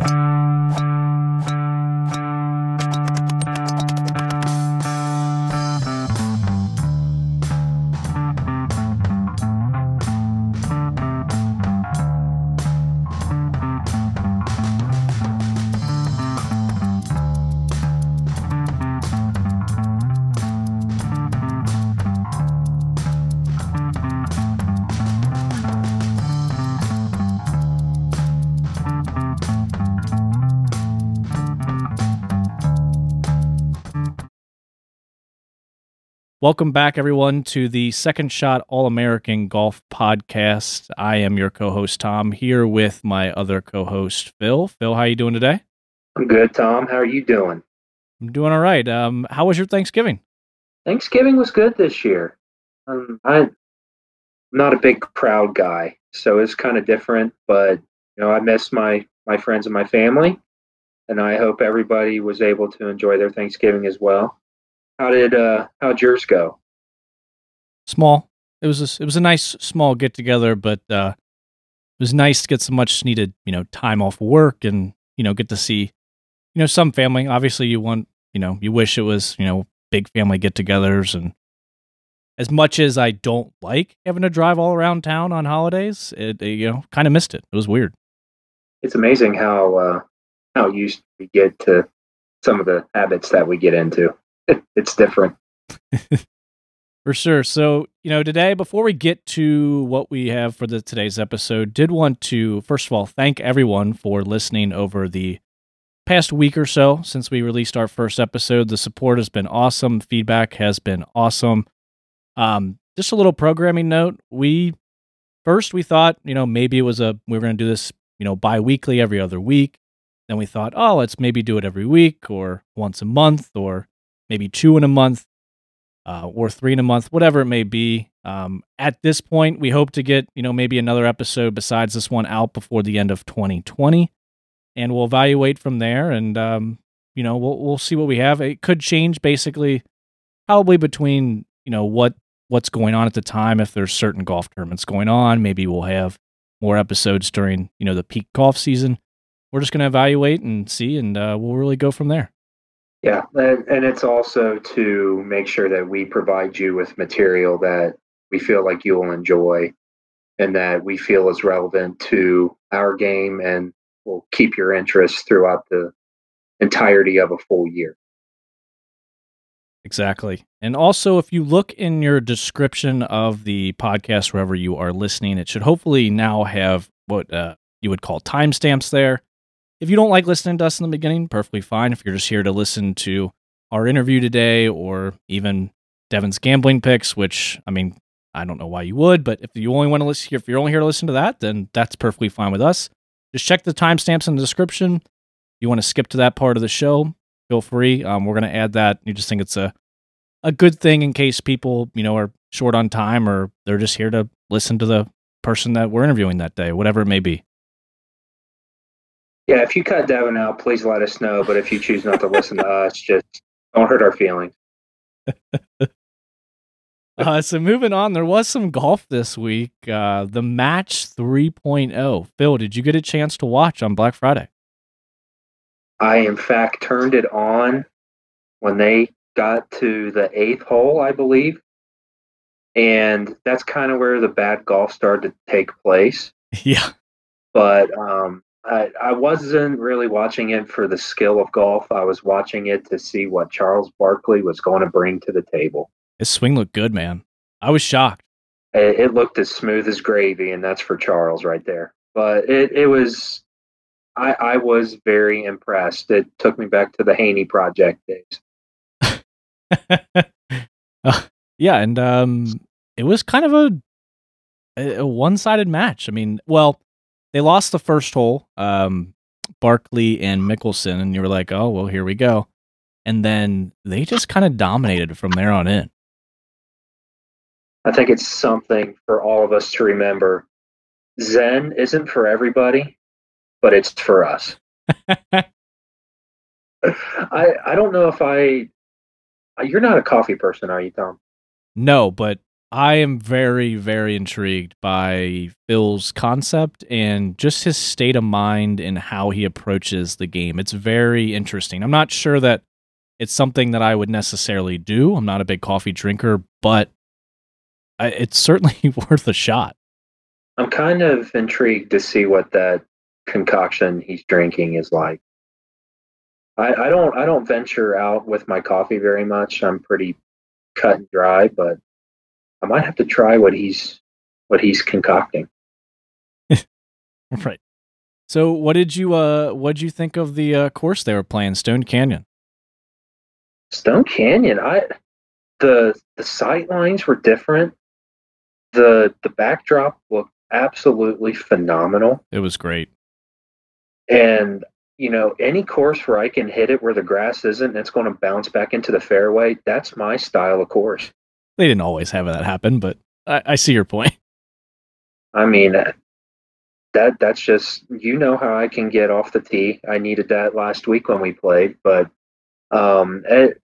you Welcome back, everyone, to the Second Shot All American Golf Podcast. I am your co-host Tom here with my other co-host Phil. Phil, how are you doing today? I'm good, Tom. How are you doing? I'm doing all right. Um, how was your Thanksgiving? Thanksgiving was good this year. Um, I'm not a big crowd guy, so it's kind of different. But you know, I miss my my friends and my family, and I hope everybody was able to enjoy their Thanksgiving as well. How did uh how'd yours go? Small. It was a, it was a nice small get together, but uh, it was nice to get some much needed you know time off work and you know get to see you know some family. Obviously, you want you know you wish it was you know big family get-togethers and as much as I don't like having to drive all around town on holidays, it, it you know kind of missed it. It was weird. It's amazing how uh, how used we get to some of the habits that we get into. it's different. for sure. So, you know, today, before we get to what we have for the today's episode, did want to first of all thank everyone for listening over the past week or so since we released our first episode. The support has been awesome. Feedback has been awesome. Um, just a little programming note. We first we thought, you know, maybe it was a we were going to do this, you know, bi-weekly every other week. Then we thought, oh, let's maybe do it every week or once a month or maybe two in a month uh, or three in a month, whatever it may be. Um, at this point, we hope to get you know maybe another episode besides this one out before the end of 2020, and we'll evaluate from there. And um, you know we'll we'll see what we have. It could change basically, probably between you know what what's going on at the time. If there's certain golf tournaments going on, maybe we'll have more episodes during you know the peak golf season. We're just going to evaluate and see, and uh, we'll really go from there. Yeah, and, and it's also to make sure that we provide you with material that we feel like you will enjoy and that we feel is relevant to our game and will keep your interest throughout the entirety of a full year. Exactly. And also, if you look in your description of the podcast, wherever you are listening, it should hopefully now have what uh, you would call timestamps there. If you don't like listening to us in the beginning, perfectly fine. If you're just here to listen to our interview today or even Devin's gambling picks, which I mean, I don't know why you would, but if you only want to listen, if you're only here to listen to that, then that's perfectly fine with us. Just check the timestamps in the description. If you want to skip to that part of the show, feel free. Um, we're going to add that. You just think it's a a good thing in case people, you know, are short on time or they're just here to listen to the person that we're interviewing that day, whatever it may be. Yeah, if you cut Devin out, please let us know. But if you choose not to listen to us, just don't hurt our feelings. uh, so moving on, there was some golf this week. Uh, the match 3.0. Phil, did you get a chance to watch on Black Friday? I, in fact, turned it on when they got to the eighth hole, I believe. And that's kind of where the bad golf started to take place. Yeah. But um, I, I wasn't really watching it for the skill of golf. I was watching it to see what Charles Barkley was going to bring to the table. His swing looked good, man. I was shocked. It, it looked as smooth as gravy, and that's for Charles right there. But it, it was, I, I was very impressed. It took me back to the Haney Project days. uh, yeah, and um, it was kind of a, a one sided match. I mean, well, they lost the first hole, um, Barkley and Mickelson, and you were like, oh, well, here we go. And then they just kind of dominated from there on in. I think it's something for all of us to remember. Zen isn't for everybody, but it's for us. I I don't know if I you're not a coffee person, are you, Tom? No, but I am very, very intrigued by Phil's concept and just his state of mind and how he approaches the game. It's very interesting. I'm not sure that it's something that I would necessarily do. I'm not a big coffee drinker, but I, it's certainly worth a shot. I'm kind of intrigued to see what that concoction he's drinking is like. I, I don't I don't venture out with my coffee very much. I'm pretty cut and dry, but I might have to try what he's what he's concocting. right. So, what did you uh what did you think of the uh, course they were playing, Stone Canyon? Stone Canyon, I the the sight lines were different. The the backdrop looked absolutely phenomenal. It was great. And you know, any course where I can hit it where the grass isn't it's going to bounce back into the fairway, that's my style of course. They didn't always have that happen, but I, I see your point. I mean, uh, that that's just you know how I can get off the tee. I needed that last week when we played, but um, it,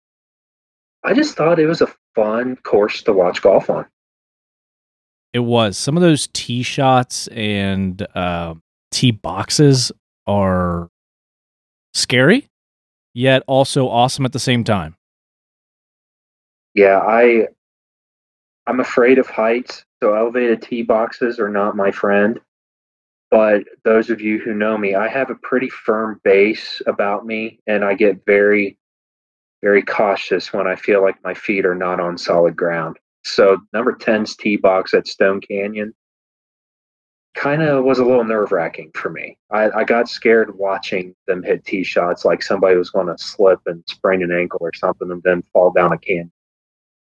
I just thought it was a fun course to watch golf on. It was some of those tee shots and uh, tee boxes are scary, yet also awesome at the same time. Yeah, I I'm afraid of heights, so elevated tee boxes are not my friend. But those of you who know me, I have a pretty firm base about me, and I get very, very cautious when I feel like my feet are not on solid ground. So, number 10's tee box at Stone Canyon kind of was a little nerve wracking for me. I, I, got scared watching them hit tee shots like somebody was going to slip and sprain an ankle or something and then fall down a canyon.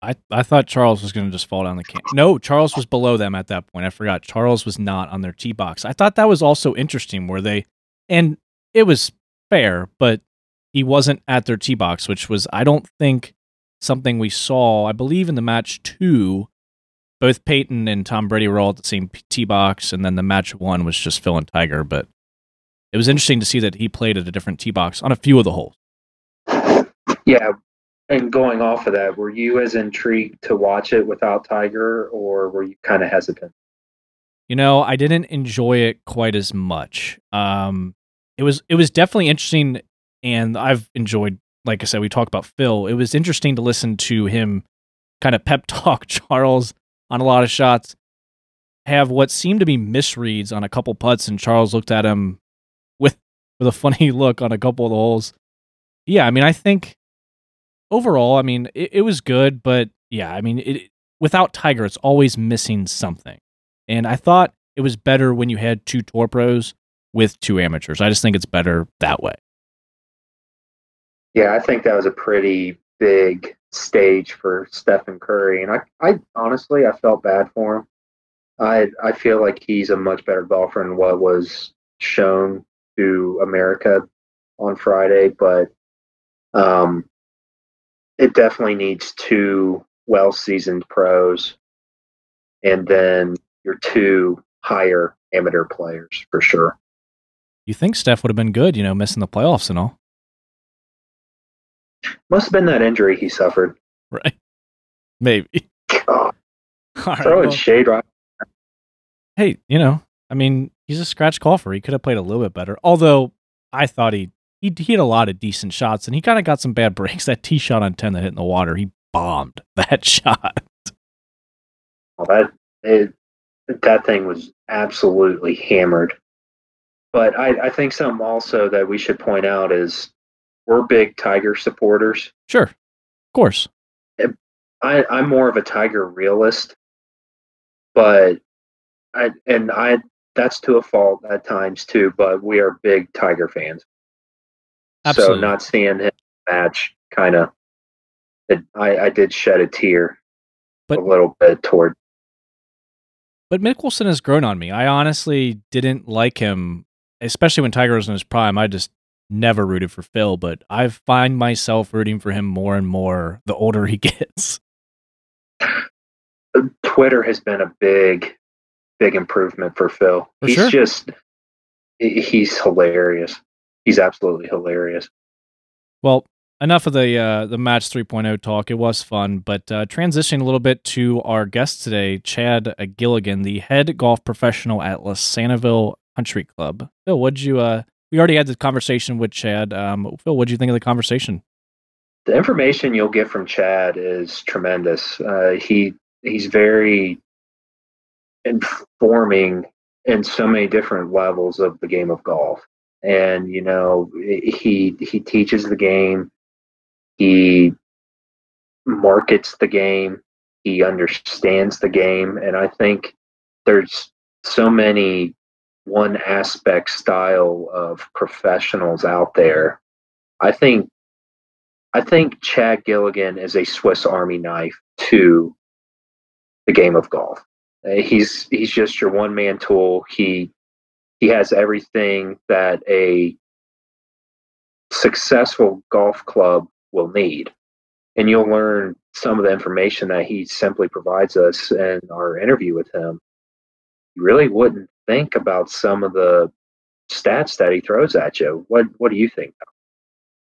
I, I thought Charles was going to just fall down the can. No, Charles was below them at that point. I forgot. Charles was not on their tee box. I thought that was also interesting where they, and it was fair, but he wasn't at their tee box, which was, I don't think, something we saw. I believe in the match two, both Peyton and Tom Brady were all at the same tee box, and then the match one was just Phil and Tiger. But it was interesting to see that he played at a different tee box on a few of the holes. Yeah, and going off of that, were you as intrigued to watch it without Tiger, or were you kind of hesitant? You know, I didn't enjoy it quite as much. Um, it was it was definitely interesting, and I've enjoyed. Like I said, we talked about Phil. It was interesting to listen to him kind of pep talk Charles on a lot of shots, have what seemed to be misreads on a couple putts, and Charles looked at him with with a funny look on a couple of the holes. Yeah, I mean, I think overall, I mean, it, it was good, but yeah, I mean, it, without Tiger, it's always missing something. And I thought it was better when you had two tour pros with two amateurs. I just think it's better that way. Yeah, I think that was a pretty big stage for Stephen Curry, and I, I honestly, I felt bad for him. I, I feel like he's a much better golfer than what was shown to America on Friday, but um, it definitely needs two well seasoned pros and then your two higher amateur players for sure. You think Steph would have been good, you know, missing the playoffs and all? Must have been that injury he suffered. Right. Maybe. God. Throwing well, shade right. Hey, you know, I mean, he's a scratch golfer. He could have played a little bit better. Although I thought he he, he had a lot of decent shots and he kind of got some bad breaks. That tee shot on 10 that hit in the water, he bombed that shot. Well, that, it, that thing was absolutely hammered. But I, I think something also that we should point out is we're big Tiger supporters. Sure. Of course. I, I'm more of a Tiger realist, but I, and I, that's to a fault at times too, but we are big Tiger fans. Absolutely. So not seeing him match kind of, I, I did shed a tear but, a little bit toward. But Mickelson has grown on me. I honestly didn't like him, especially when Tiger was in his prime. I just never rooted for Phil, but I find myself rooting for him more and more the older he gets. Twitter has been a big, big improvement for Phil. For he's sure. just, he's hilarious he's absolutely hilarious. Well, enough of the uh, the match 3.0 talk. It was fun, but uh, transitioning a little bit to our guest today, Chad Gilligan, the head golf professional at Losantiville Country Club. Phil, what'd you? Uh, we already had the conversation with Chad. Um, Phil, what'd you think of the conversation? The information you'll get from Chad is tremendous. Uh, he he's very informing in so many different levels of the game of golf and you know he he teaches the game. He markets the game. He understands the game. And i think there's so many one aspect style of professionals out there. I think i think chad gilligan is a swiss army knife to the game of golf. He's he's just your one man tool. He he has everything that a successful golf club will need. And you'll learn some of the information that he simply provides us in our interview with him. You really wouldn't think about some of the stats that he throws at you. What what do you think?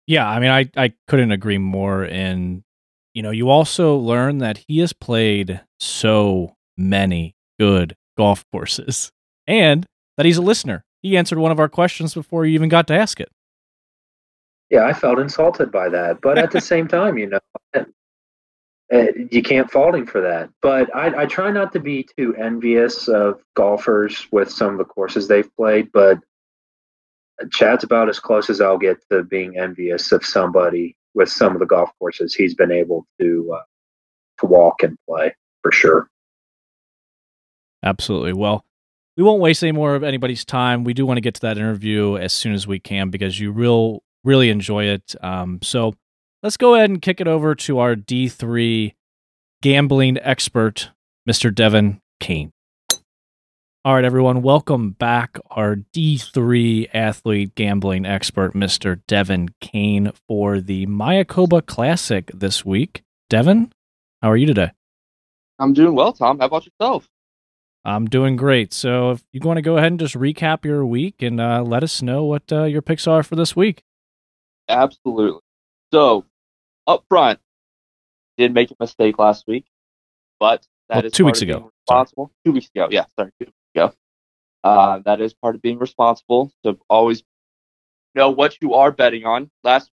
Yeah, I mean I, I couldn't agree more and you know, you also learn that he has played so many good golf courses. And that he's a listener. He answered one of our questions before you even got to ask it. Yeah, I felt insulted by that, but at the same time, you know, uh, you can't fault him for that. But I, I try not to be too envious of golfers with some of the courses they've played. But Chad's about as close as I'll get to being envious of somebody with some of the golf courses he's been able to uh, to walk and play for sure. Absolutely. Well, we won't waste any more of anybody's time. We do want to get to that interview as soon as we can because you real really enjoy it. Um, so let's go ahead and kick it over to our D three gambling expert, Mr. Devin Kane. All right, everyone, welcome back. Our D3 athlete gambling expert, Mr. Devin Kane, for the Mayakoba Classic this week. Devin, how are you today? I'm doing well, Tom. How about yourself? I'm doing great. So if you want to go ahead and just recap your week and uh, let us know what uh, your picks are for this week. Absolutely. So up front, did make a mistake last week, but that well, is two weeks ago. Responsible. Sorry. Two weeks ago. Yeah, sorry, two weeks ago. Uh, that is part of being responsible. So always know what you are betting on. Last,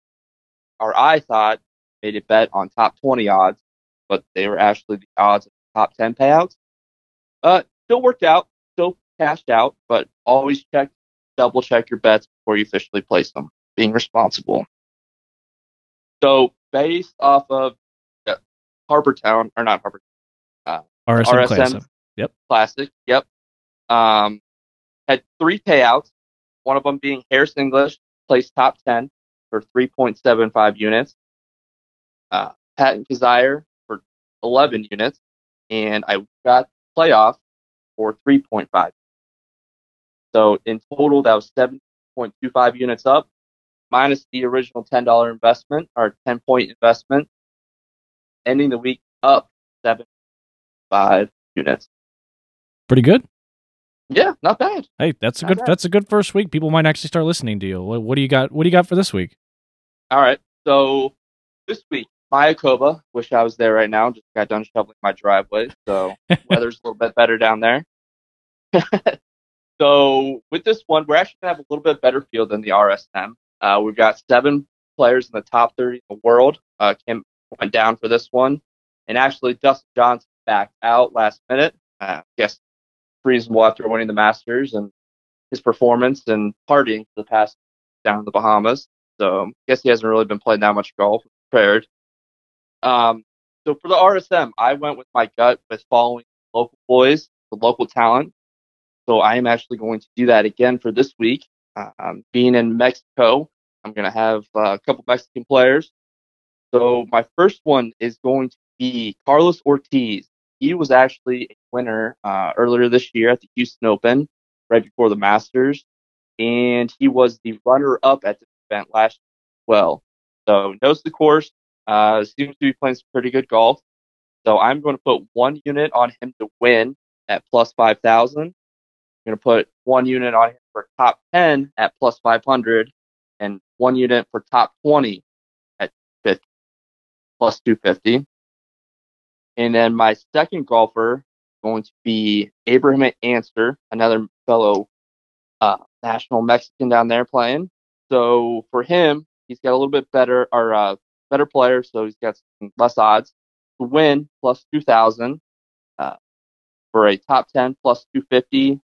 or I thought made a bet on top 20 odds, but they were actually the odds of top 10 payouts. Uh, still worked out, still cashed out, but always check, double check your bets before you officially place them. Being responsible. So based off of yeah, Harbour Town or not Harbour, uh, RSM, RSM Classic. Yep. Classic. Yep. Um, had three payouts. One of them being Harris English, placed top ten for 3.75 units. Uh, Patton Kizzire for 11 units, and I got playoff for 3.5. So in total, that was 7.25 units up, minus the original $10 investment or 10 point investment, ending the week up 7.5 units. Pretty good. Yeah, not bad. Hey, that's a not good bad. that's a good first week. People might actually start listening to you. What, what do you got? What do you got for this week? All right. So this week Mayakoba. Wish I was there right now. Just got done shoveling my driveway, so weather's a little bit better down there. so with this one, we're actually gonna have a little bit better field than the RSM. Uh, we've got seven players in the top 30 in the world. Uh, came went down for this one, and actually Dustin Johnson backed out last minute. Uh, guess reasonable after winning the Masters and his performance and partying for the past down in the Bahamas. So I guess he hasn't really been playing that much golf. Prepared. Um, so for the RSM, I went with my gut with following local boys, the local talent. So I am actually going to do that again for this week. Um, being in Mexico, I'm going to have uh, a couple Mexican players. So my first one is going to be Carlos Ortiz. He was actually a winner uh, earlier this year at the Houston Open, right before the Masters, and he was the runner-up at the event last year as well. So knows the course, uh, seems to be playing some pretty good golf. So I'm going to put one unit on him to win at plus 5,000. I'm going to put one unit on him for top 10 at plus 500 and one unit for top 20 at plus 250. And then my second golfer going to be Abraham Ancer, another fellow uh, national Mexican down there playing. So for him, he's got a little bit better or uh, better player, so he's got less odds to win plus 2,000 uh, for a top 10 plus 250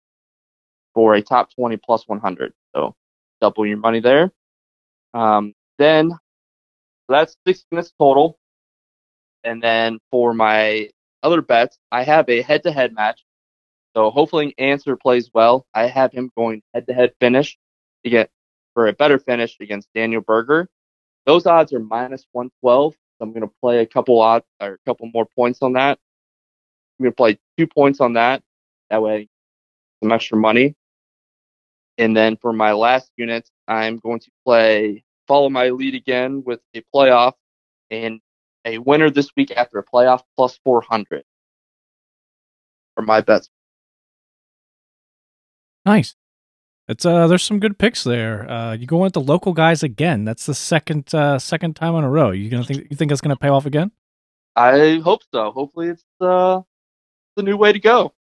for a top 20 plus 100. So double your money there. Um, then that's six minutes total. And then for my other bets, I have a head to head match. So hopefully Ancer plays well. I have him going head to head finish to get for a better finish against Daniel Berger. Those odds are minus 112. So I'm going to play a couple odds or a couple more points on that. I'm going to play two points on that. That way, some extra money. And then for my last unit, I'm going to play follow my lead again with a playoff and a winner this week after a playoff plus 400 for my bets. Nice. It's uh, there's some good picks there. Uh, you go with the local guys again. That's the second uh, second time in a row. You gonna think you think that's gonna pay off again? I hope so. Hopefully, it's uh, the new way to go.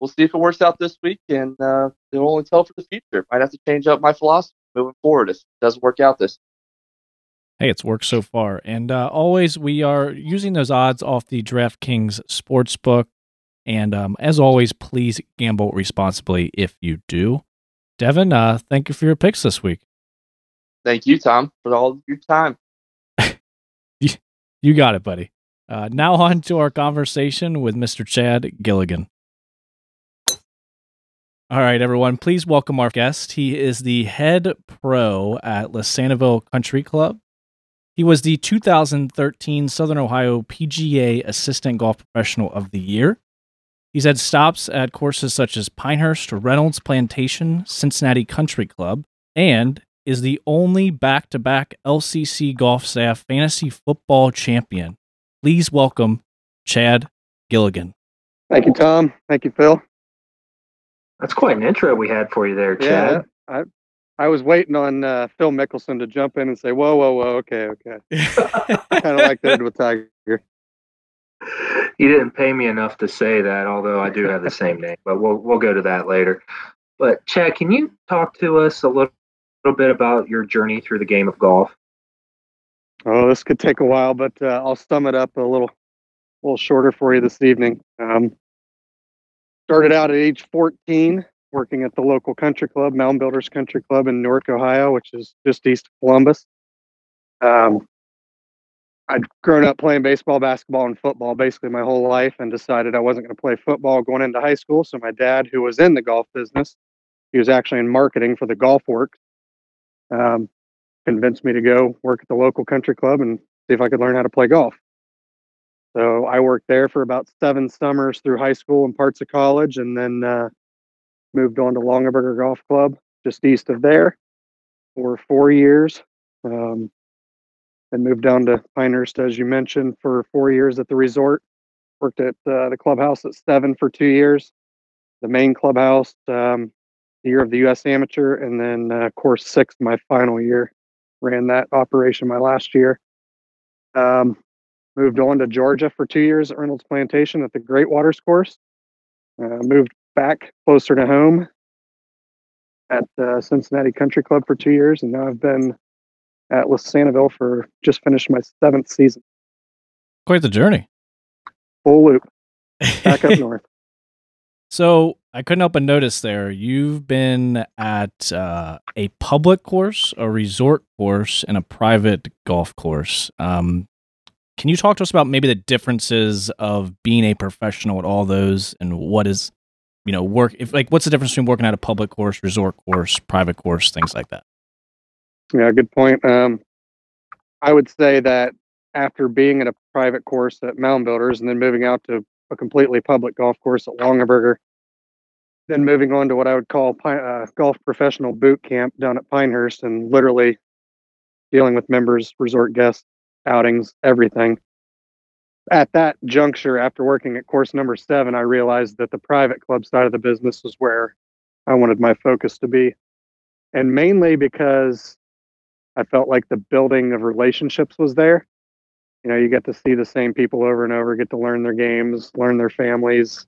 We'll see if it works out this week, and uh, it'll only tell for the future. Might have to change up my philosophy moving forward if it doesn't work out this. Hey, it's worked so far, and uh, always we are using those odds off the DraftKings sportsbook. And um, as always, please gamble responsibly if you do. Devin, uh, thank you for your picks this week. Thank you, Tom, for all your time. you, got it, buddy. Uh, now on to our conversation with Mr. Chad Gilligan. All right, everyone, please welcome our guest. He is the head pro at Losantiville Country Club. He was the 2013 Southern Ohio PGA Assistant Golf Professional of the Year. He's had stops at courses such as Pinehurst, Reynolds Plantation, Cincinnati Country Club, and is the only back to back LCC Golf Staff Fantasy Football Champion. Please welcome Chad Gilligan. Thank you, Tom. Thank you, Phil. That's quite an intro we had for you there, Chad. Yeah, I, I was waiting on uh, Phil Mickelson to jump in and say, whoa, whoa, whoa, okay, okay. kind of like they did with Tiger he didn't pay me enough to say that, although I do have the same name. But we'll we'll go to that later. But Chad, can you talk to us a little, little bit about your journey through the game of golf? Oh, this could take a while, but uh, I'll sum it up a little, a little shorter for you this evening. Um, started out at age 14, working at the local country club, Mound Builders Country Club in Newark, Ohio, which is just east of Columbus. Um, I'd grown up playing baseball, basketball, and football basically my whole life and decided I wasn't going to play football going into high school. So my dad, who was in the golf business, he was actually in marketing for the Golf Works, um, convinced me to go work at the local country club and see if I could learn how to play golf. So I worked there for about seven summers through high school and parts of college, and then uh, moved on to Longaberger Golf Club just east of there for four years. Um, and moved down to Pinehurst, as you mentioned, for four years at the resort. Worked at uh, the clubhouse at seven for two years, the main clubhouse, um, the year of the U.S. Amateur, and then uh, course six, my final year. Ran that operation my last year. Um, moved on to Georgia for two years at Reynolds Plantation at the Great Waters course. Uh, moved back closer to home at uh, Cincinnati Country Club for two years, and now I've been at Losantiville for just finished my seventh season. Quite the journey. Full loop. Back up north. So I couldn't help but notice there you've been at uh, a public course, a resort course, and a private golf course. Um, can you talk to us about maybe the differences of being a professional at all those, and what is, you know, work? If like, what's the difference between working at a public course, resort course, private course, things like that? Yeah, good point. Um, I would say that after being at a private course at Mound Builders and then moving out to a completely public golf course at Longaberger, then moving on to what I would call uh, golf professional boot camp down at Pinehurst and literally dealing with members, resort guests, outings, everything. At that juncture, after working at course number seven, I realized that the private club side of the business was where I wanted my focus to be. And mainly because I felt like the building of relationships was there. you know, you get to see the same people over and over, get to learn their games, learn their families,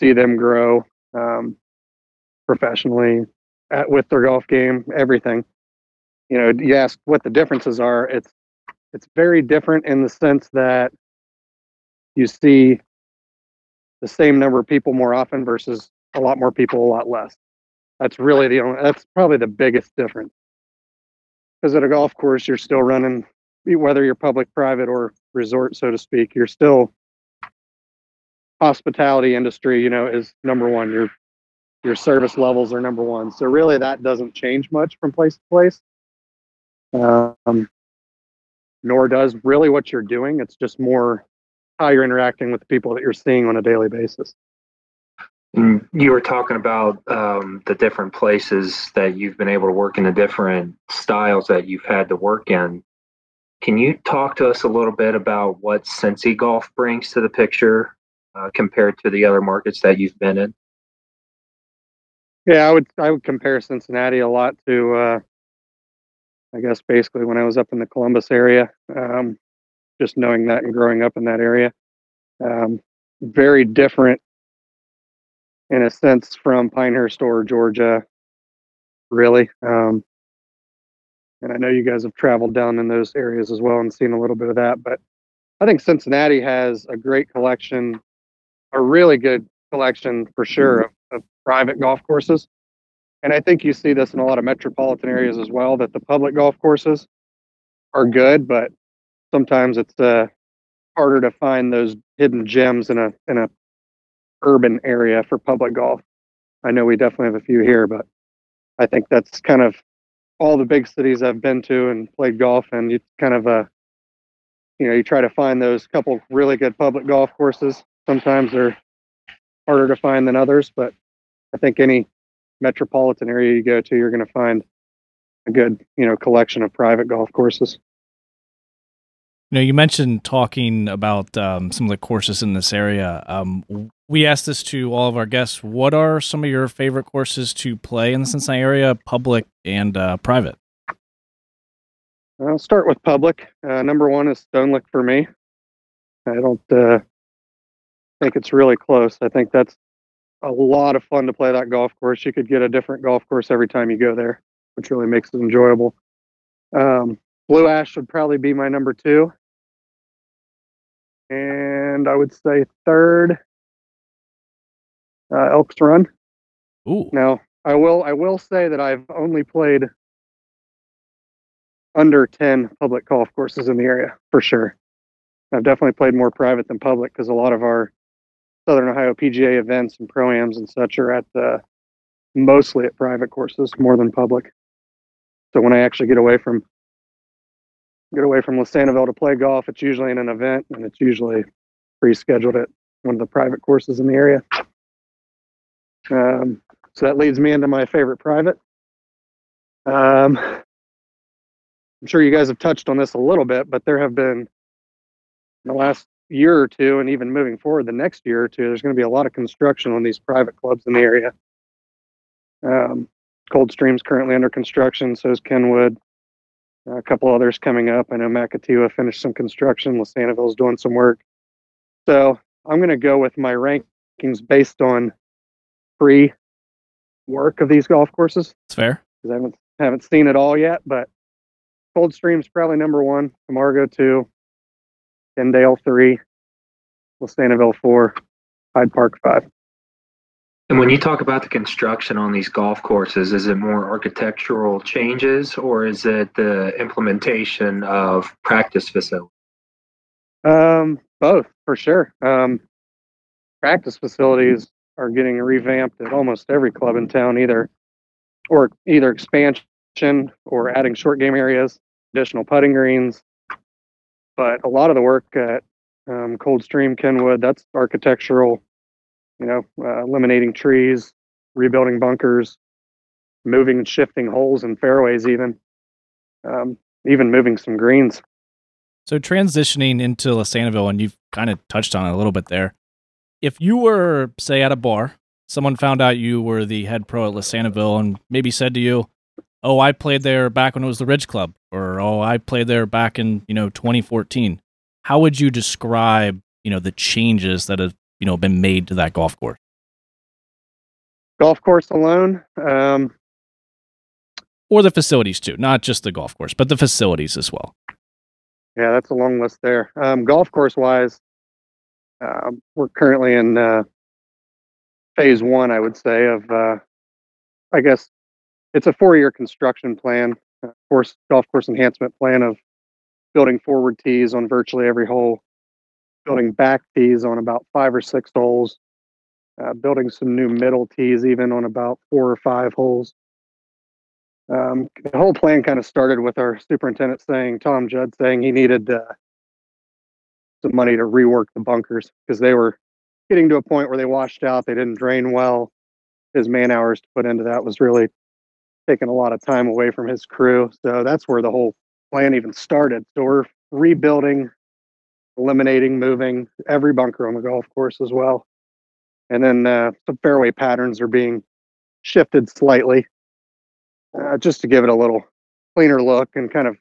see them grow um, professionally at, with their golf game, everything. You know, you ask what the differences are. It's it's very different in the sense that you see the same number of people more often versus a lot more people a lot less. That's really the only. That's probably the biggest difference. Because at a golf course, you're still running whether you're public, private, or resort, so to speak, you're still hospitality industry. You know, is number one. Your your service levels are number one. So really, that doesn't change much from place to place. Um, nor does really what you're doing. It's just more how you're interacting with the people that you're seeing on a daily basis. You were talking about um, the different places that you've been able to work in the different styles that you've had to work in. Can you talk to us a little bit about what Cincy Golf brings to the picture uh, compared to the other markets that you've been in? Yeah, I would I would compare Cincinnati a lot to, uh, I guess, basically when I was up in the Columbus area. Um, just knowing that and growing up in that area, um, very different in a sense from Pinehurst or Georgia. Really, um, and I know you guys have traveled down in those areas as well and seen a little bit of that. But I think Cincinnati has a great collection, a really good collection for sure of, of private golf courses. And I think you see this in a lot of metropolitan areas as well, that the public golf courses are good, but sometimes it's uh, harder to find those hidden gems in a in a urban area for public golf. I know we definitely have a few here, but I think that's kind of all the big cities I've been to and played golf, and you kind of uh, you know, you try to find those couple really good public golf courses. Sometimes they're harder to find than others, but I think any metropolitan area you go to, you're going to find a good, you know, collection of private golf courses. You know, you mentioned talking about um, some of the courses in this area. Um, we asked this to all of our guests. What are some of your favorite courses to play in the Cincinnati area, public and uh, private? I'll start with public. Uh, number one is Stone Lick for me. I don't uh, think it's really close. I think that's a lot of fun to play that golf course. You could get a different golf course every time you go there, which really makes it enjoyable. Um, Blue Ash would probably be my number two. And I would say third uh, Elks Run. Ooh. Now, I will I will say that I've only played under 10 public golf courses in the area for sure. I've definitely played more private than public because a lot of our Southern Ohio PGA events and pro-ams and such are at the mostly at private courses more than public. So when I actually get away from get away from Sanibel to play golf, it's usually in an event and it's usually pre-scheduled at one of the private courses in the area. Um, so that leads me into my favorite private. Um, I'm sure you guys have touched on this a little bit, but there have been in the last year or two, and even moving forward the next year or two, there's going to be a lot of construction on these private clubs in the area. Um, Coldstream's currently under construction, so is Kenwood. a couple others coming up. I know Maketewah finished some construction. Losantiville's doing some work. So I'm going to go with my rankings based on pre work of these golf courses. It's fair. Because I haven't haven't seen it all yet, but Coldstream's probably number one. Camargo two. Kendale three. Losantiville four. Hyde Park five. And when you talk about the construction on these golf courses, is it more architectural changes or is it the implementation of practice facilities? Um, both for sure. Um, practice facilities are getting revamped at almost every club in town, either or either expansion or adding short game areas, additional putting greens. But a lot of the work at um, Coldstream, Kenwood, that's architectural, you know, uh, eliminating trees, rebuilding bunkers, moving and shifting holes and fairways, even, um, even moving some greens. So transitioning into Lissanaville, and you've kind of touched on it a little bit there. If you were, say, at a bar, someone found out you were the head pro at Losantiville and maybe said to you, "Oh, I played there back when it was the Ridge Club," or "Oh, I played there back in you know 2014." how would you describe you know the changes that have you know been made to that golf course? Golf course alone, um, or the facilities too, not just the golf course, but the facilities as well. Yeah, that's a long list there. Um, golf course wise, um, we're currently in uh, phase one, I would say, of uh, I guess it's a four-year construction plan, of course, golf course enhancement plan of building forward tees on virtually every hole, building back tees on about five or six holes, uh, building some new middle tees even on about four or five holes. Um, the whole plan kind of started with our superintendent saying, Tom Judd saying he needed uh, some money to rework the bunkers because they were getting to a point where they washed out, they didn't drain well. His man hours to put into that was really taking a lot of time away from his crew. So that's where the whole plan even started. So we're rebuilding, eliminating, moving every bunker on the golf course as well. And then uh, some fairway patterns are being shifted slightly uh, just to give it a little cleaner look and kind of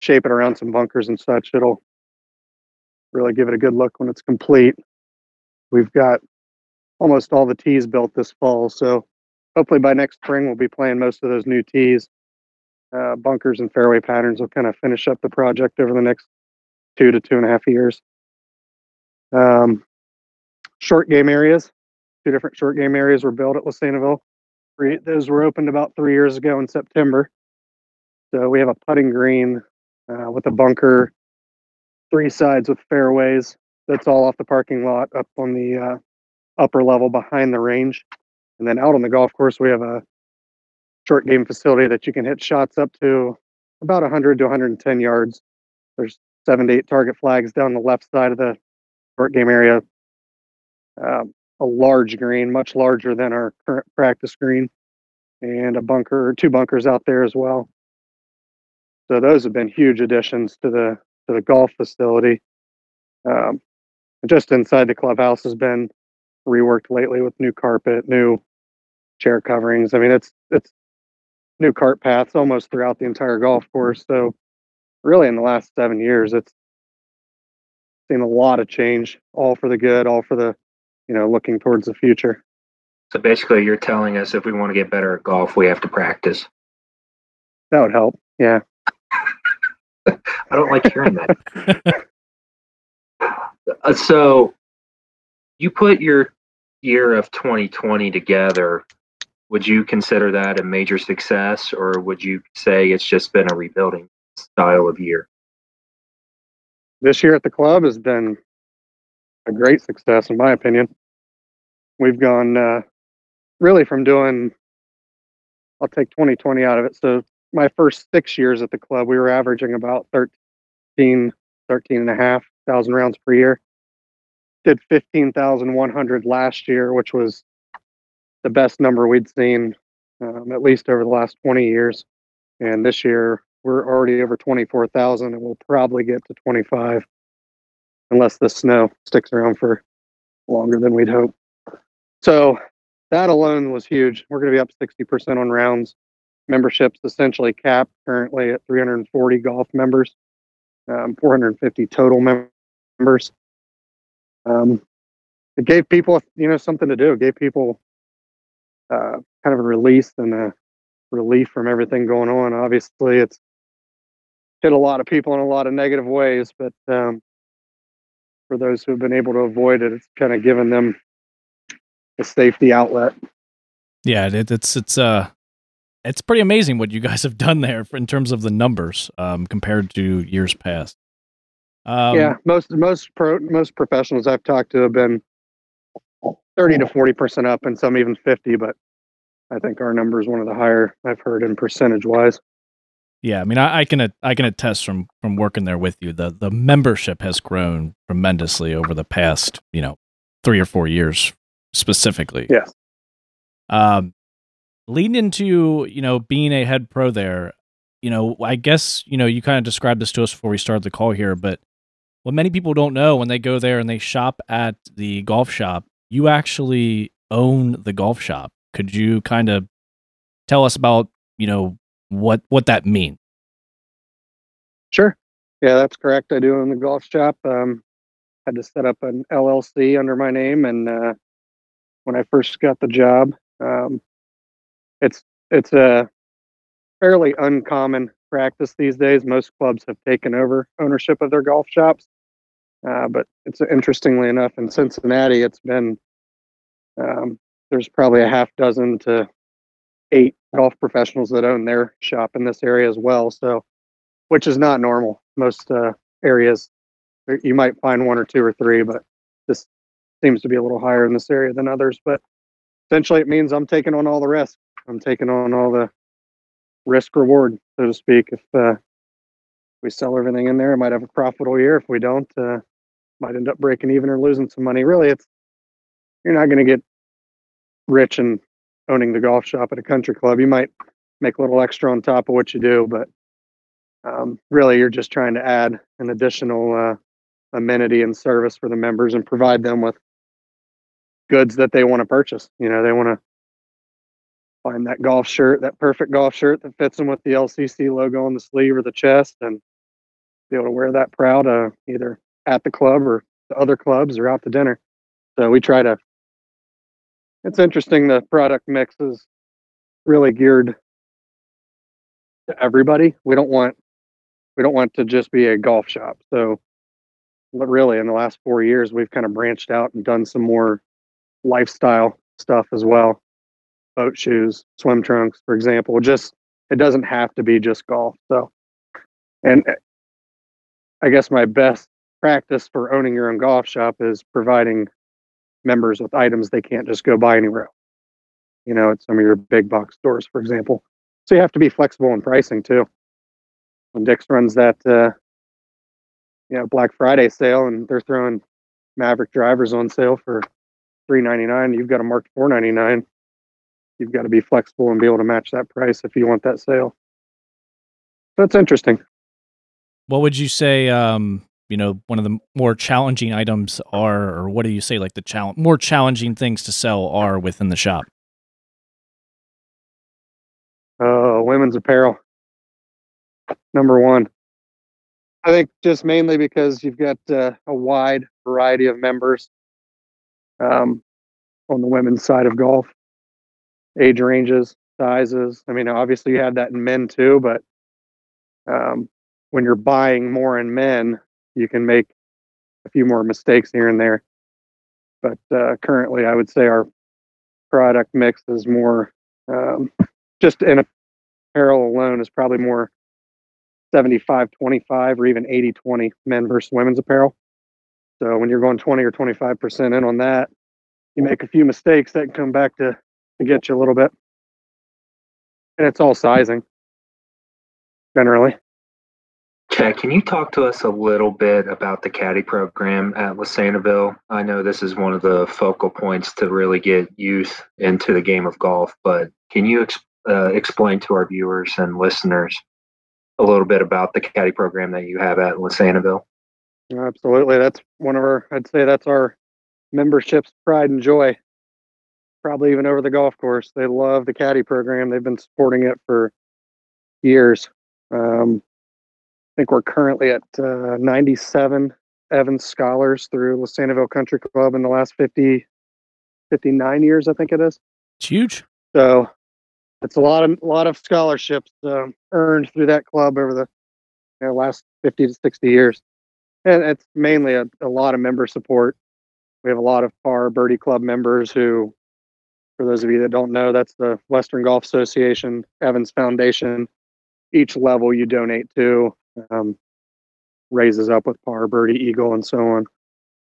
shape it around some bunkers and such. It'll really give it a good look when it's complete. We've got almost all the tees built this fall, so hopefully by next spring we'll be playing most of those new tees. Uh, bunkers and fairway patterns will kind of finish up the project over the next two to two and a half years. Um, short game areas, two different short game areas were built at Losantiville. Three, those were opened about three years ago in September. So we have a putting green uh, with a bunker, three sides with fairways. That's all off the parking lot up on the uh, upper level behind the range. And then out on the golf course, we have a short game facility that you can hit shots up to about 100 to 110 yards. There's seven to eight target flags down the left side of the short game area. Um, a large green, much larger than our current practice green, and a bunker, two bunkers out there as well. So those have been huge additions to the to the golf facility. Um, just inside the clubhouse has been reworked lately with new carpet, new chair coverings. I mean, it's it's new cart paths almost throughout the entire golf course. So really, in the last seven years, it's seen a lot of change, all for the good, all for the you know looking towards the future. So basically, you're telling us if we want to get better at golf, we have to practice. That would help. Yeah. I don't like hearing that. uh, so you put your year of 2020 together. Would you consider that a major success or would you say it's just been a rebuilding style of year? This year at the club has been a great success in my opinion. We've gone uh, really from doing i'll take 2020 out of it so my first six years at the club we were averaging about 13 13 and a half thousand rounds per year did 15,100 last year, which was the best number we'd seen um, at least over the last 20 years. And this year we're already over 24,000 and we'll probably get to 25 unless the snow sticks around for longer than we'd hope. So that alone was huge. We're going to be up 60% on rounds. Memberships essentially capped currently at 340 golf members, um, 450 total members. Um, it gave people you know something to do. It gave people uh, kind of a release and a relief from everything going on. Obviously it's hit a lot of people in a lot of negative ways but um, for those who've been able to avoid it it's kind of given them a safety outlet. Yeah it, it's it's uh it's pretty amazing what you guys have done there in terms of the numbers um, compared to years past um, yeah, most most pro most professionals I've talked to have been thirty to forty percent up, and some even fifty. But I think our number is one of the higher I've heard in percentage wise. Yeah, I mean, I, I, can I can attest from from working there with you. The the membership has grown tremendously over the past you know three or four years specifically. Yes. Um, leading into you know being a head pro there, you know, I guess you know you kind of described this to us before we started the call here, but what many people don't know when they go there and they shop at the golf shop, you actually own the golf shop. Could you kind of tell us about, you know, what what that means? Sure. Yeah, that's correct. I do own the golf shop. Um, had to set up an LLC under my name, and uh, when I first got the job, um, it's it's a fairly uncommon practice these days. Most clubs have taken over ownership of their golf shops, uh, but it's interestingly enough in Cincinnati, it's been um, there's probably a half dozen to eight golf professionals that own their shop in this area as well. So, which is not normal. Most uh, areas you might find one or two or three, but this seems to be a little higher in this area than others. But essentially, it means I'm taking on all the risk. I'm taking on all the risk reward, so to speak. If uh, we sell everything in there, I might have a profitable year. If we don't, uh, might end up breaking even or losing some money. Really, it's you're not going to get rich in owning the golf shop at a country club. You might make a little extra on top of what you do, but um, really you're just trying to add an additional uh, amenity and service for the members and provide them with goods that they want to purchase. You know, they want to find that golf shirt, that perfect golf shirt that fits them with the LCC logo on the sleeve or the chest, and be able to wear that proud uh, either at the club or the other clubs or out to dinner. So we try to it's interesting. The product mix is really geared to everybody. We don't want we don't want to just be a golf shop. So, but really, in the last four years, we've kind of branched out and done some more lifestyle stuff as well. Boat shoes, swim trunks, for example. Just it doesn't have to be just golf. So, and I guess my best practice for owning your own golf shop is providing members with items they can't just go buy anywhere else. You know, at some of your big box stores, for example. So you have to be flexible in pricing too. When Dick's runs that, uh, you know, Black Friday sale and they're throwing Maverick drivers on sale for three ninety nine, you've got to mark four ninety nine. You've got to be flexible and be able to match that price if you want that sale. That's interesting. What would you say um, you know one of the more challenging items are or what do you say like the challenge more challenging things to sell are within the shop uh women's apparel number one i think just mainly because you've got uh, a wide variety of members um, on the women's side of golf age ranges sizes i mean obviously you have that in men too but um, when you're buying more in men you can make a few more mistakes here and there. But uh, currently, I would say our product mix is more um, just in apparel alone is probably more 75 25 or even 80 20 men versus women's apparel. So when you're going 20 or 25% in on that, you make a few mistakes that can come back to, to get you a little bit. And it's all sizing generally. Chad, can you talk to us a little bit about the caddy program at Losantiville? I know this is one of the focal points to really get youth into the game of golf, but can you ex- uh, explain to our viewers and listeners a little bit about the caddy program that you have at Losantiville? Absolutely. That's one of our, I'd say that's our membership's pride and joy. Probably even over the golf course. They love the caddy program. They've been supporting it for years. Um, I think we're currently at uh, 97 Evans scholars through Losantiville Country Club in the last 50, 59 years, I think it is. It's huge. So it's a lot of a lot of scholarships um, earned through that club over the you know, last 50 to 60 years, and it's mainly a, a lot of member support. We have a lot of par birdie club members who, for those of you that don't know, that's the Western Golf Association Evans Foundation. Each level you donate to um, raises up with Par, Birdie, Eagle, and so on.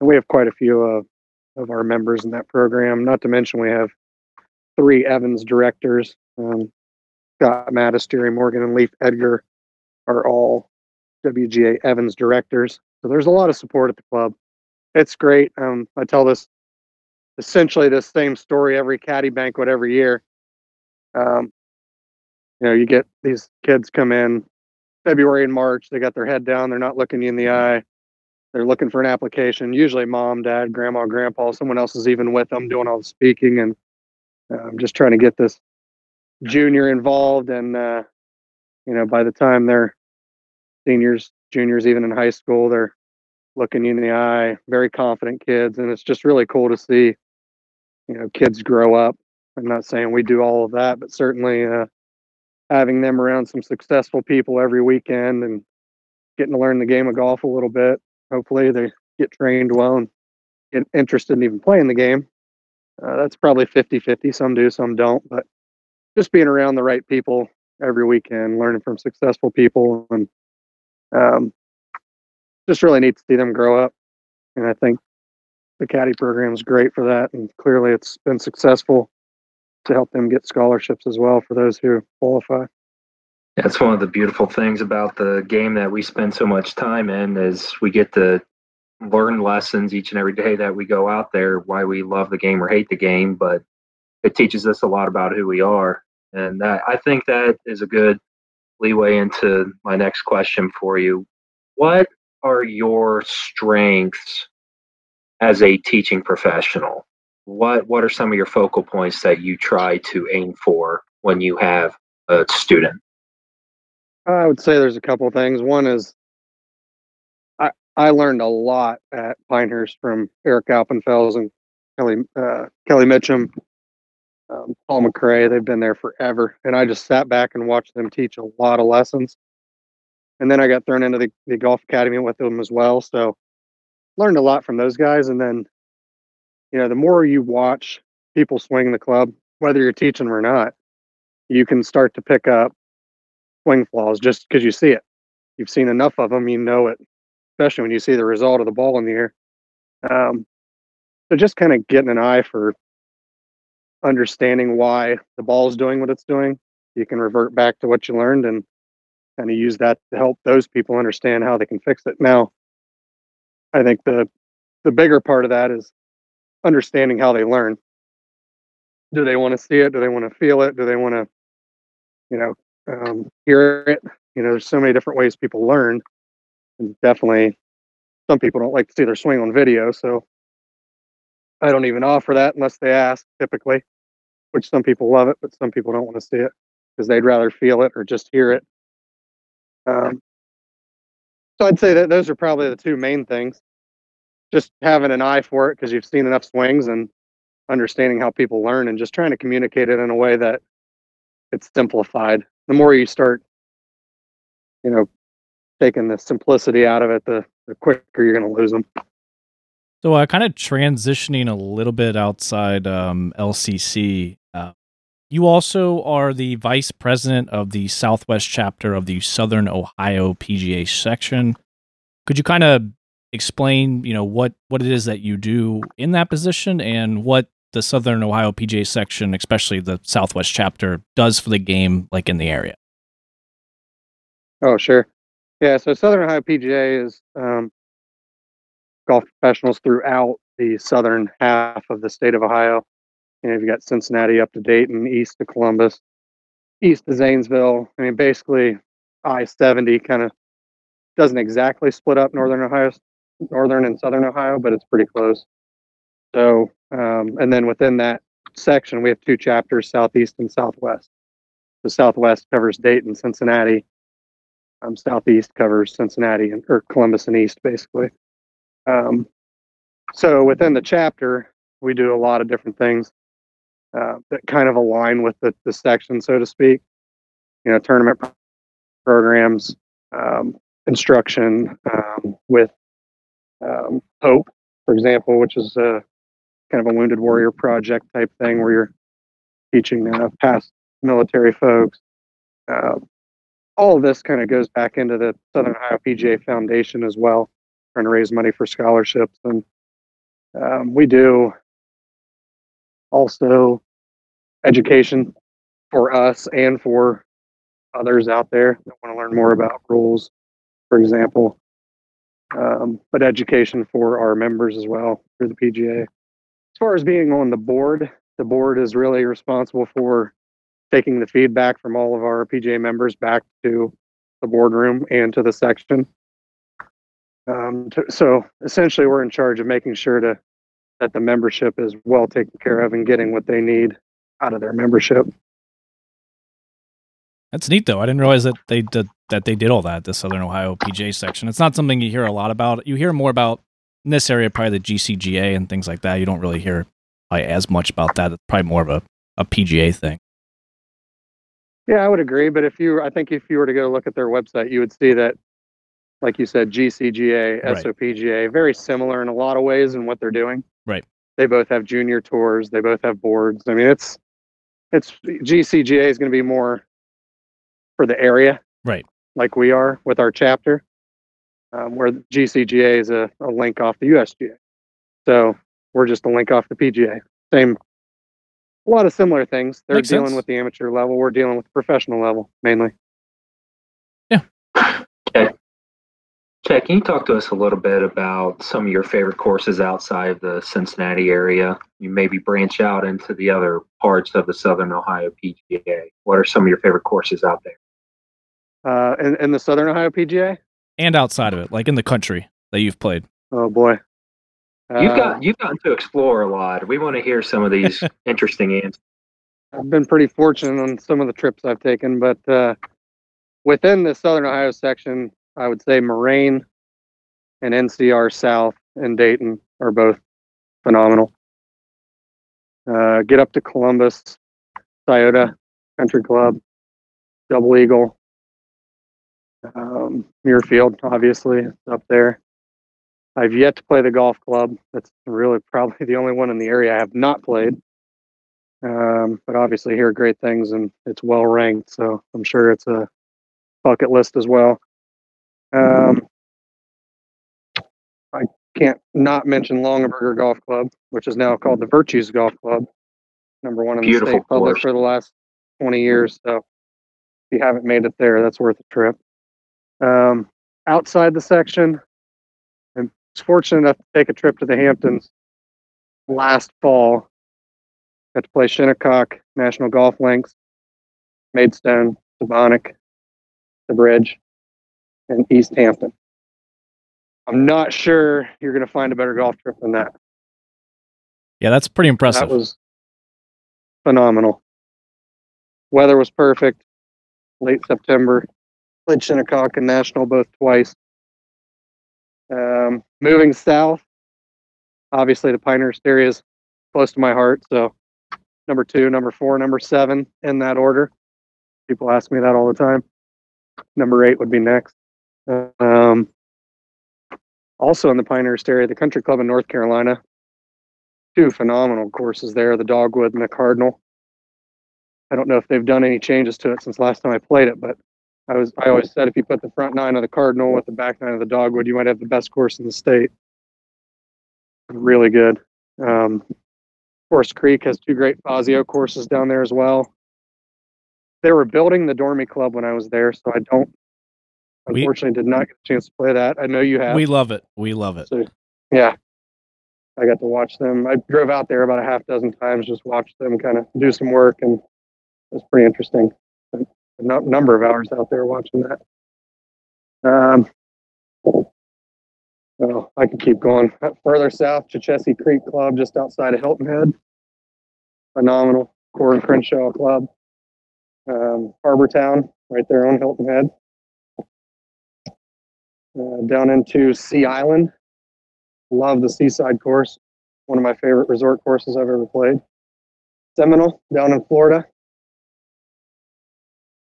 And we have quite a few uh, of our members in that program. Not to mention, we have three Evans directors. Um, Scott Mattis, Jerry Morgan, and Leif Edgar are all WGA Evans directors. So there's a lot of support at the club. It's great. Um, I tell this essentially the same story every caddy banquet every year. Um, you know, you get these kids come in February and March, they got their head down. They're not looking you in the eye. They're looking for an application. Usually, mom, dad, grandma, grandpa, someone else is even with them doing all the speaking, and I'm um, just trying to get this junior involved. And uh, you know, by the time they're seniors, juniors, even in high school. They're looking you in the eye, very confident kids, and it's just really cool to see, you know, kids grow up. I'm not saying we do all of that, but certainly uh, having them around some successful people every weekend and getting to learn the game of golf a little bit. Hopefully, they get trained well and get interested in even playing the game. Uh, that's probably 50 50. Some do, some don't. But just being around the right people every weekend, learning from successful people, and um, just really neat to see them grow up. And I think the caddy program is great for that. And clearly, it's been successful to help them get scholarships as well for those who qualify. That's one of the beautiful things about the game that we spend so much time in is we get to learn lessons each and every day that we go out there, why we love the game or hate the game, but it teaches us a lot about who we are. And that, I think that is a good leeway into my next question for you. What are your strengths as a teaching professional? What what are some of your focal points that you try to aim for when you have a student? I would say there's a couple things. One is I I learned a lot at Pinehurst from Eric Alpenfels and Kelly uh, Kelly Mitchum, um, Paul McRae. They've been there forever, and I just sat back and watched them teach a lot of lessons. And then I got thrown into the, the golf academy with them as well, so learned a lot from those guys. And then, you know, the more you watch people swing the club, whether you're teaching them or not, you can start to pick up swing flaws just because you see it. You've seen enough of them, you know it, especially when you see the result of the ball in the air. Um, so just kind of getting an eye for understanding why the ball is doing what it's doing. You can revert back to what you learned and kind of use that to help those people understand how they can fix it. Now, I think the the bigger part of that is understanding how they learn. Do they want to see it? Do they want to feel it? Do they want to, you know, um, hear it. You know, there's so many different ways people learn, and definitely some people don't like to see their swing on video. So I don't even offer that unless they ask, typically. Which some people love it, but some people don't want to see it because they'd rather feel it or just hear it. Um, so I'd say that those are probably the two main things. Just having an eye for it because you've seen enough swings and understanding how people learn and just trying to communicate it in a way that it's simplified the more you start, you know, taking the simplicity out of it, the, the quicker you're going to lose them. So, uh, kind of transitioning a little bit outside um, LCC, you also are the vice president of the Southwest chapter of the Southern Ohio PGA section. Could you kind of explain, you know, what what it is that you do in that position and what the Southern Ohio PGA section, especially the Southwest chapter, does for the game, like in the area? Oh, sure. Yeah, so Southern Ohio PGA is um, golf professionals throughout the southern half of the state of Ohio. You know, you've got Cincinnati up to Dayton, east to Columbus, east to Zanesville. I mean, basically, I 70 kind of doesn't exactly split up northern Ohio, northern and southern Ohio, but it's pretty close. So, um, and then within that section, we have two chapters, southeast and southwest. The southwest covers Dayton, Cincinnati. Um, southeast covers Cincinnati and or Columbus and East, basically. Um, so within the chapter, we do a lot of different things uh, that kind of align with the, the section, so to speak. You know, tournament programs, um, instruction um, with um, Hope, for example, which is a kind of a wounded warrior project type thing where you're teaching uh, past military folks. Uh, all of this kind of goes back into the Southern Ohio PGA Foundation as well, trying to raise money for scholarships. And um, we do also education for us and for others out there that want to learn more about rules, for example. Um, but education for our members as well through the PGA. As far as being on the board, the board is really responsible for taking the feedback from all of our PGA members back to the boardroom and to the section. Um, to, so essentially, we're in charge of making sure to that the membership is well taken care of and getting what they need out of their membership. That's neat though. I didn't realize that they did that they did all that. The Southern Ohio PGA section. It's not something you hear a lot about. You hear more about in this area, probably the GCGA and things like that. You don't really hear as much about that. It's probably more of a, a PGA thing. Yeah, I would agree. But if you, I think if you were to go look at their website, you would see that, like you said, GCGA, Right. SOPGA, very similar in a lot of ways in what they're doing. Right. They both have junior tours. They both have boards. I mean, it's it's GCGA is going to be more for the area, Right. like we are with our chapter, um, where GCGA is a, a link off the USGA. So we're just a link off the PGA. Same, a lot of similar things. They're Makes dealing sense. with the amateur level. We're dealing with the professional level mainly. Chad, can you talk to us a little bit about some of your favorite courses outside of the Cincinnati area? You maybe branch out into the other parts of the Southern Ohio PGA. What are some of your favorite courses out there? Uh, in, in the Southern Ohio PGA. And outside of it, like in the country that you've played. Oh boy, You've Uh, got you've gotten to explore a lot. We want to hear some of these interesting answers. I've been pretty fortunate on some of the trips I've taken, but uh, within the Southern Ohio section, I would say Moraine and NCR South and Dayton are both phenomenal. Uh, get up to Columbus, Scioto Country Club, Double Eagle, um, Muirfield, obviously, up there. I've yet to play the golf club. That's really probably the only one in the area I have not played. Um, but obviously hear great things and it's well ranked, so I'm sure it's a bucket list as well. Um, I can't not mention Longaberger Golf Club, which is now called the Virtues Golf Club, number one in Beautiful the state public course. for the last 20 years. So if you haven't made it there, that's worth a trip. Um, outside the section, I was fortunate enough to take a trip to the Hamptons last fall Got to play Shinnecock National Golf Links, Maidstone, Sebonack, the Bridge, and East Hampton. I'm not sure you're going to find a better golf trip than that. Yeah, that's pretty impressive. That was phenomenal. Weather was perfect. Late September. Played Shinnecock and National both twice. Um, moving south, obviously the Pinehurst area is close to my heart. So number two, number four, number seven in that order. People ask me that all the time. Number eight would be next. Um, also in the Pinehurst area, the Country Club in North Carolina, two phenomenal courses there the dogwood and the cardinal. I don't know if they've done any changes to it since last time i played it but i was i always said if you put the front nine of the cardinal with the back nine of the dogwood you might have the best course in the state. Really good. Um, forest creek has two great fazio courses down there as well. They were building the Dormie club when i was there so i don't We- unfortunately did not get a chance to play that i know you have we love it. We love it. so, yeah, I got to watch them. I drove out there about a half dozen times, just watched them kind of do some work, and it was pretty interesting. A number of hours out there watching that. Um, well, I can keep going. Further south, Chechessee Creek Club, just outside of Hilton Head. Phenomenal. Corin Crenshaw Club. Um, Harbor Town, right there on Hilton Head. Uh, down into Sea Island, Love the Seaside course. One of my favorite resort courses I've ever played. Seminole down in Florida.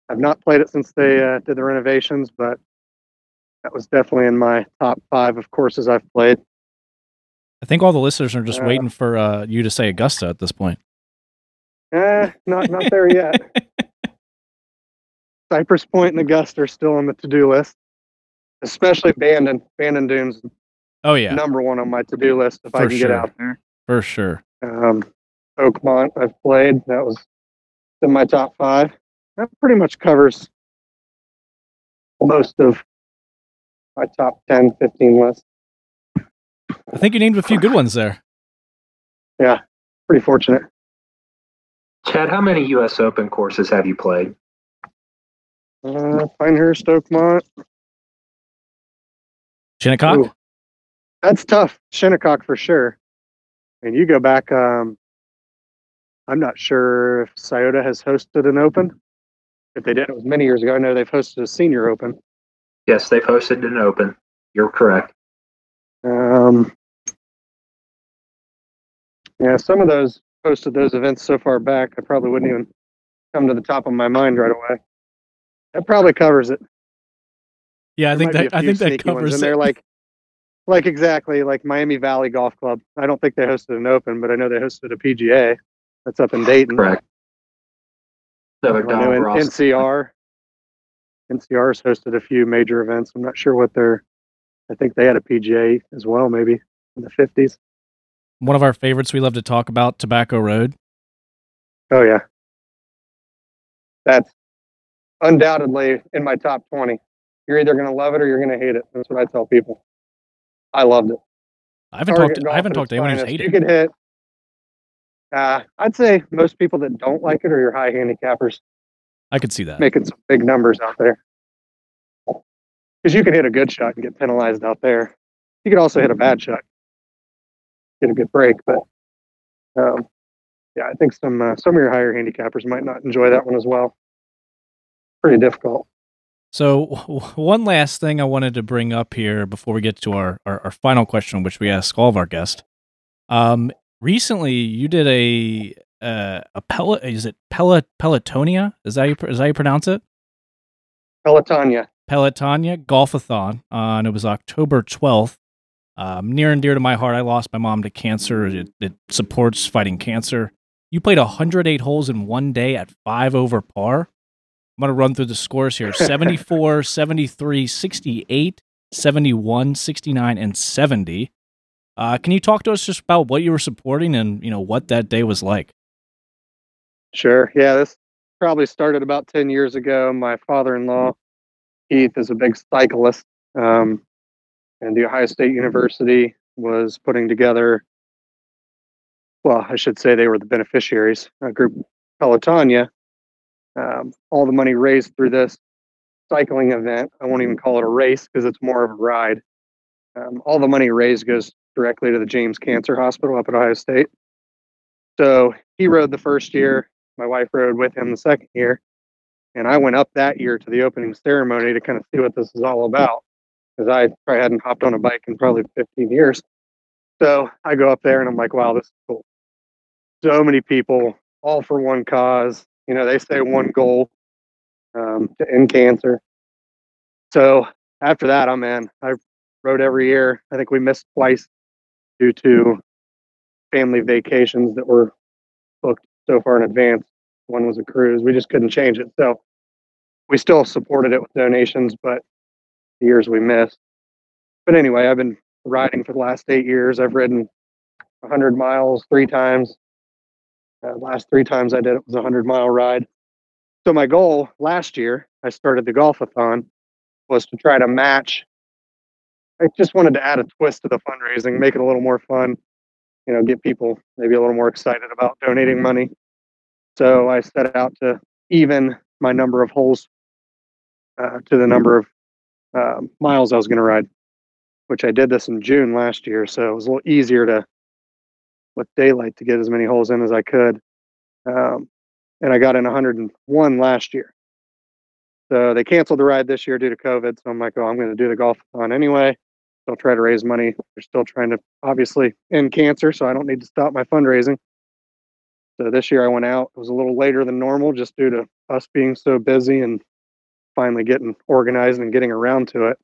I've not played it since they uh, did the renovations, but that was definitely in my top five of courses I've played. I think all the listeners are just Uh, waiting for uh, you to say Augusta at this point. Eh, not not there yet. Cypress Point and Augusta are still on the to-do list, especially Bandon. Bandon Dunes Oh yeah, number one on my to-do list if I can sure. get out there. for sure. Um, Oakmont, I've played. That was in my top five. That pretty much covers most of my top 10, 15 list. I think you named a few good ones there. Yeah, pretty fortunate. Chad, how many U.S. Open courses have you played? Uh, Pinehurst, Oakmont. Shinnecock. Ooh, that's tough. Shinnecock for sure. And you go back, um, I'm not sure if Scioto has hosted an open. if they did, it was many years ago. I know they've hosted a senior open. Yes, they've hosted an open. You're correct. Um, yeah, some of those posted those events so far back, I probably wouldn't even come to the top of my mind right away. That probably covers it. Yeah, I There think might be that a I few think that sneaky ones, covers and they're like, like exactly like Miami Valley Golf Club. I don't think they hosted an Open, but I know they hosted a PGA. That's up in Dayton. Correct. So I know N- NCR. NCR's hosted a few major events. I'm not sure what they're. I think they had a PGA as well, maybe in the 50s. One of our favorites we love to talk about, Tobacco Road. Oh yeah, that's undoubtedly in my top 20. You're either going to love it or you're going to hate it. That's what I tell people. I loved it. I haven't Target talked. golf I haven't talked to anyone who's hated. You it. could hit. Uh, I'd say most people that don't like it are your high handicappers I could see that. making some big numbers out there. Because you can hit a good shot and get penalized out there. You could also hit a bad shot, get a good break. But um, yeah, I think some uh, some of your higher handicappers might not enjoy that one as well. Pretty difficult. So, w- one last thing I wanted to bring up here before we get to our, our, our final question, which we ask all of our guests. Um, recently, you did a uh, a pellet. Is it pellet Pelotonia? Is that you, is that how you pronounce it? Pelotonia. Pelotonia Golfathon, uh, and it was October twelfth. Um, near and dear to my heart. I lost my mom to cancer. It, it supports fighting cancer. You played 108 holes in one day at five over par. I'm going to run through the scores here 74, 73, 68, 71, 69, and 70. Uh, can you talk to us just about what you were supporting and you know what that day was like? Sure. Yeah, this probably started about 10 years ago. My father in law, Keith, is a big cyclist. Um, and the Ohio State University was putting together, well, I should say they were the beneficiaries, a group, Pelotonia. Um, all the money raised through this cycling event, I won't even call it a race because it's more of a ride. Um, all the money raised goes directly to the James Cancer Hospital up at Ohio State. So he rode the first year. My wife rode with him the second year. And I went up that year to the opening ceremony to kind of see what this is all about because I probably hadn't hopped on a bike in probably 15 years. So I go up there and I'm like, wow, this is cool. So many people, all for one cause. You know, they say one goal um, to end cancer. So after that, I'm in. I rode every year. I think we missed twice due to family vacations that were booked so far in advance. One was a cruise. We just couldn't change it. So we still supported it with donations, but the years we missed. But anyway, I've been riding for the last eight years. I've ridden 100 miles three times. Uh, last three times I did it was a 100 mile ride. So my goal last year, I started the golfathon, was to try to match. I just wanted to add a twist to the fundraising, make it a little more fun, you know, get people maybe a little more excited about donating money. So I set out to even my number of holes uh, to the number of uh, miles I was going to ride, which I did this in June last year. So it was a little easier to, with daylight, to get as many holes in as I could. Um, and I got in 101 last year. So they canceled the ride this year due to COVID. So I'm like, oh, I'm going to do the golf on anyway. They'll try to raise money. They're still trying to obviously end cancer, so I don't need to stop my fundraising. So this year I went out. It was a little later than normal just due to us being so busy and finally getting organized and getting around to it.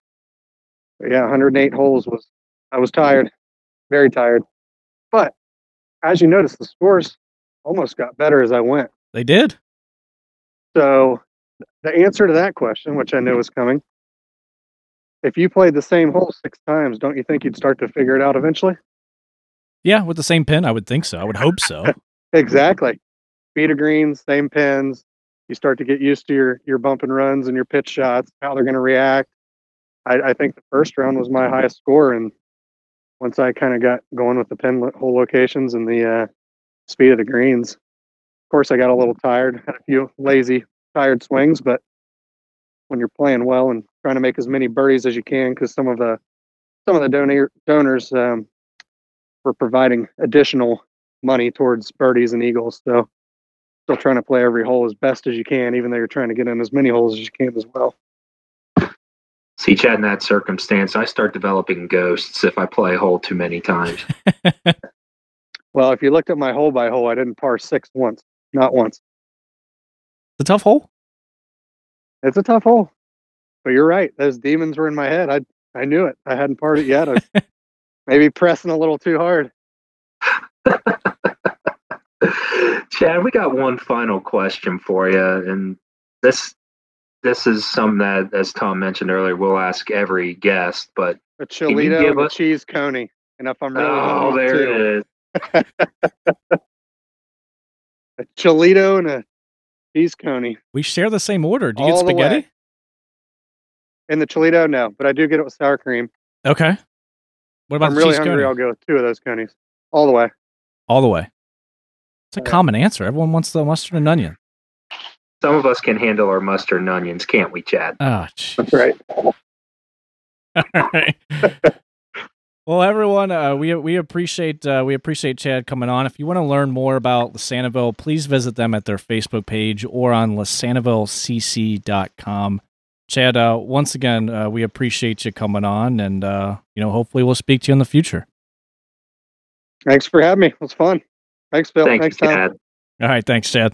But yeah, 108 holes was I was tired, very tired. As you notice, the scores almost got better as I went. They did. So the answer to that question, which I knew was coming, if you played the same hole six times, don't you think you'd start to figure it out eventually? Yeah, with the same pin, I would think so. I would hope so. Exactly. Speed of greens, same pins. You start to get used to your your bump and runs and your pitch shots, how they're going to react. I, I think the first round was my highest score, and once I kind of got going with the pin lo- hole locations and the uh, speed of the greens, of course I got a little tired, had a few lazy, tired swings, but when you're playing well and trying to make as many birdies as you can, because some of the some of the donor donors um, were providing additional money towards birdies and eagles. So still trying to play every hole as best as you can, even though you're trying to get in as many holes as you can as well. See, Chad, in that circumstance, I start developing ghosts if I play a hole too many times. well, if you looked at my hole by hole, I didn't par six once, not once. It's a tough hole. It's a tough hole, but you're right. Those demons were in my head. I I knew it. I hadn't parred it yet. I was maybe pressing a little too hard. Chad, we got one final question for you, and this this is something that, as Tom mentioned earlier, we'll ask every guest. But a Chilito and a us... cheese coney, and if I'm really oh, there too. it is. a Chilito and a cheese coney. We share the same order. Do you All get spaghetti? In the Chilito, no, but I do get it with sour cream. Okay. What about I'm really cheese hungry. Coney? I'll go with two of those conies all the way. All the way. It's a common answer. Everyone wants the mustard and onion. Some of us can handle our mustard and onions, can't we, Chad? Oh, that's right. All right. well, everyone, uh, we we appreciate uh, we appreciate Chad coming on. If you want to learn more about Losantiville, please visit them at their Facebook page or on losantivillecc.com. Chad, uh, once again, uh, we appreciate you coming on, and uh, you know, hopefully, we'll speak to you in the future. Thanks for having me. It was fun. Thanks, Phil. Thank Thanks, you, Tom. Chad. All right. Thanks, Chad.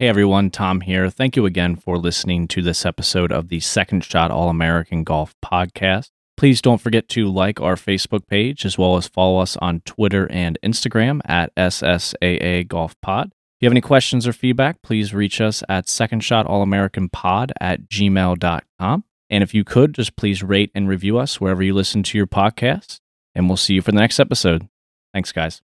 Hey everyone, Tom here. Thank you again for listening to this episode of the Second Shot All American Golf Podcast. Please don't forget to like our Facebook page as well as follow us on Twitter and Instagram at SSAA Golf Pod. If you have any questions or feedback, please reach us at secondshotallamericanpod at gmail.com. And if you could, just please rate and review us wherever you listen to your podcast. And we'll see you for the next episode. Thanks, guys.